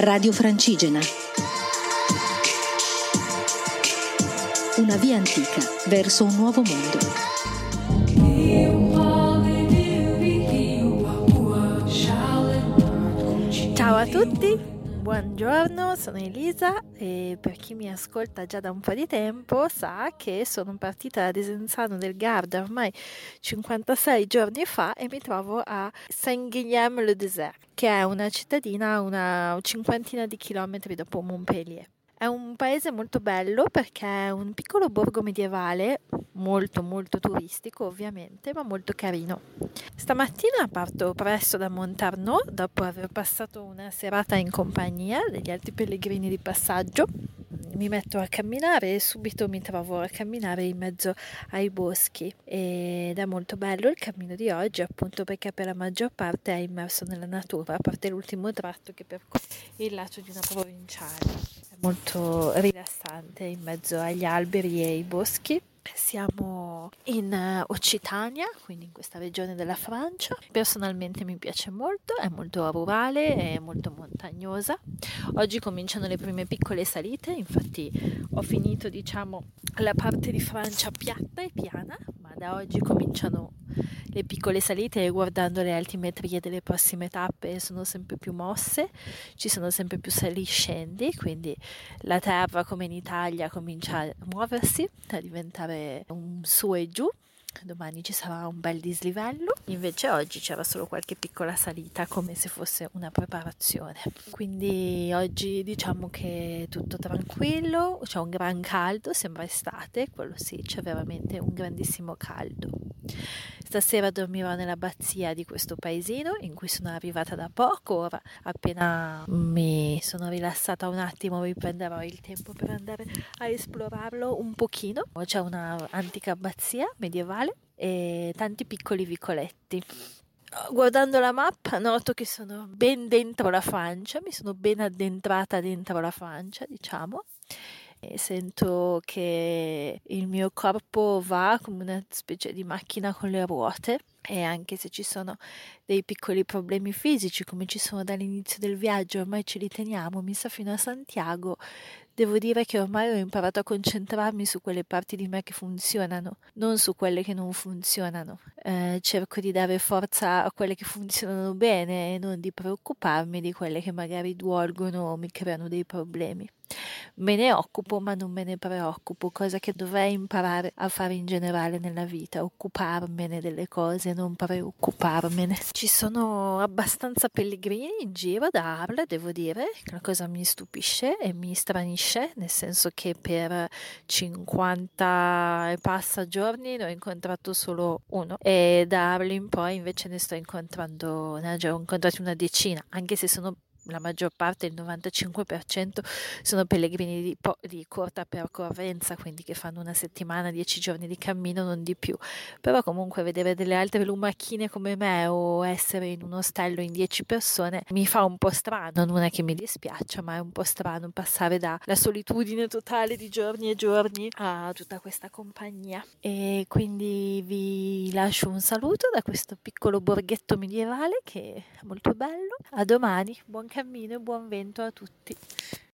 Radio Francigena. Una via antica verso un nuovo mondo. Ciao a tutti, buongiorno, sono Elisa e per chi mi ascolta già da un po' di tempo sa che sono partita da Desenzano del Garda ormai 56 giorni fa e mi trovo a Saint-Guilhem-le-Désert, che è una cittadina a una cinquantina di chilometri dopo Montpellier. È un paese molto bello perché è un piccolo borgo medievale, molto molto turistico ovviamente, ma molto carino. Stamattina parto presto da Montarno dopo aver passato una serata in compagnia degli altri pellegrini di passaggio. Mi metto a camminare e subito mi trovo a camminare in mezzo ai boschi ed è molto bello il cammino di oggi appunto perché per la maggior parte è immerso nella natura, a parte l'ultimo tratto che percorre il lato di una provinciale molto rilassante in mezzo agli alberi e ai boschi. Siamo in Occitania, quindi in questa regione della Francia. Personalmente mi piace molto, è molto rurale, è molto montagnosa. Oggi cominciano le prime piccole salite, infatti ho finito diciamo la parte di Francia piatta e piana, ma da oggi cominciano le piccole salite e guardando le altimetrie delle prossime tappe sono sempre più mosse, ci sono sempre più saliscendi, quindi la terra come in Italia comincia a muoversi, a diventare un su e giù. Domani ci sarà un bel dislivello, invece oggi c'era solo qualche piccola salita come se fosse una preparazione. Quindi oggi diciamo che è tutto tranquillo, c'è un gran caldo, sembra estate, quello sì, c'è veramente un grandissimo caldo. Stasera dormirò nell'abbazia di questo paesino in cui sono arrivata da poco. Ora, appena mi sono rilassata un attimo, mi prenderò il tempo per andare a esplorarlo un pochino. C'è un'antica abbazia medievale e tanti piccoli vicoletti. Guardando la mappa noto che sono ben dentro la Francia, mi sono ben addentrata dentro la Francia, diciamo e sento che il mio corpo va come una specie di macchina con le ruote e anche se ci sono dei piccoli problemi fisici come ci sono dall'inizio del viaggio ormai ce li teniamo mi sa fino a Santiago devo dire che ormai ho imparato a concentrarmi su quelle parti di me che funzionano non su quelle che non funzionano. Eh, cerco di dare forza a quelle che funzionano bene e non di preoccuparmi di quelle che magari duolgono o mi creano dei problemi me ne occupo ma non me ne preoccupo, cosa che dovrei imparare a fare in generale nella vita, occuparmene delle cose, non preoccuparmene. Ci sono abbastanza pellegrini in giro da Arles, devo dire, la cosa mi stupisce e mi stranisce, nel senso che per 50 e passa giorni ne ho incontrato solo uno e da Arles in poi invece ne sto incontrando, ne ho già incontrati una decina, anche se sono la maggior parte, il 95%, sono pellegrini di, po- di, corta percorrenza, quindi che fanno una settimana, dieci giorni di cammino, non di più. Però comunque vedere delle altre lumachine come me o essere in un ostello in dieci persone mi fa un po' strano, non è che mi dispiaccia, ma è un po' strano passare dalla solitudine totale di giorni e giorni a tutta questa compagnia. E quindi vi lascio un saluto da questo piccolo borghetto medievale che è molto bello. A domani, buon cammino e buon vento a tutti.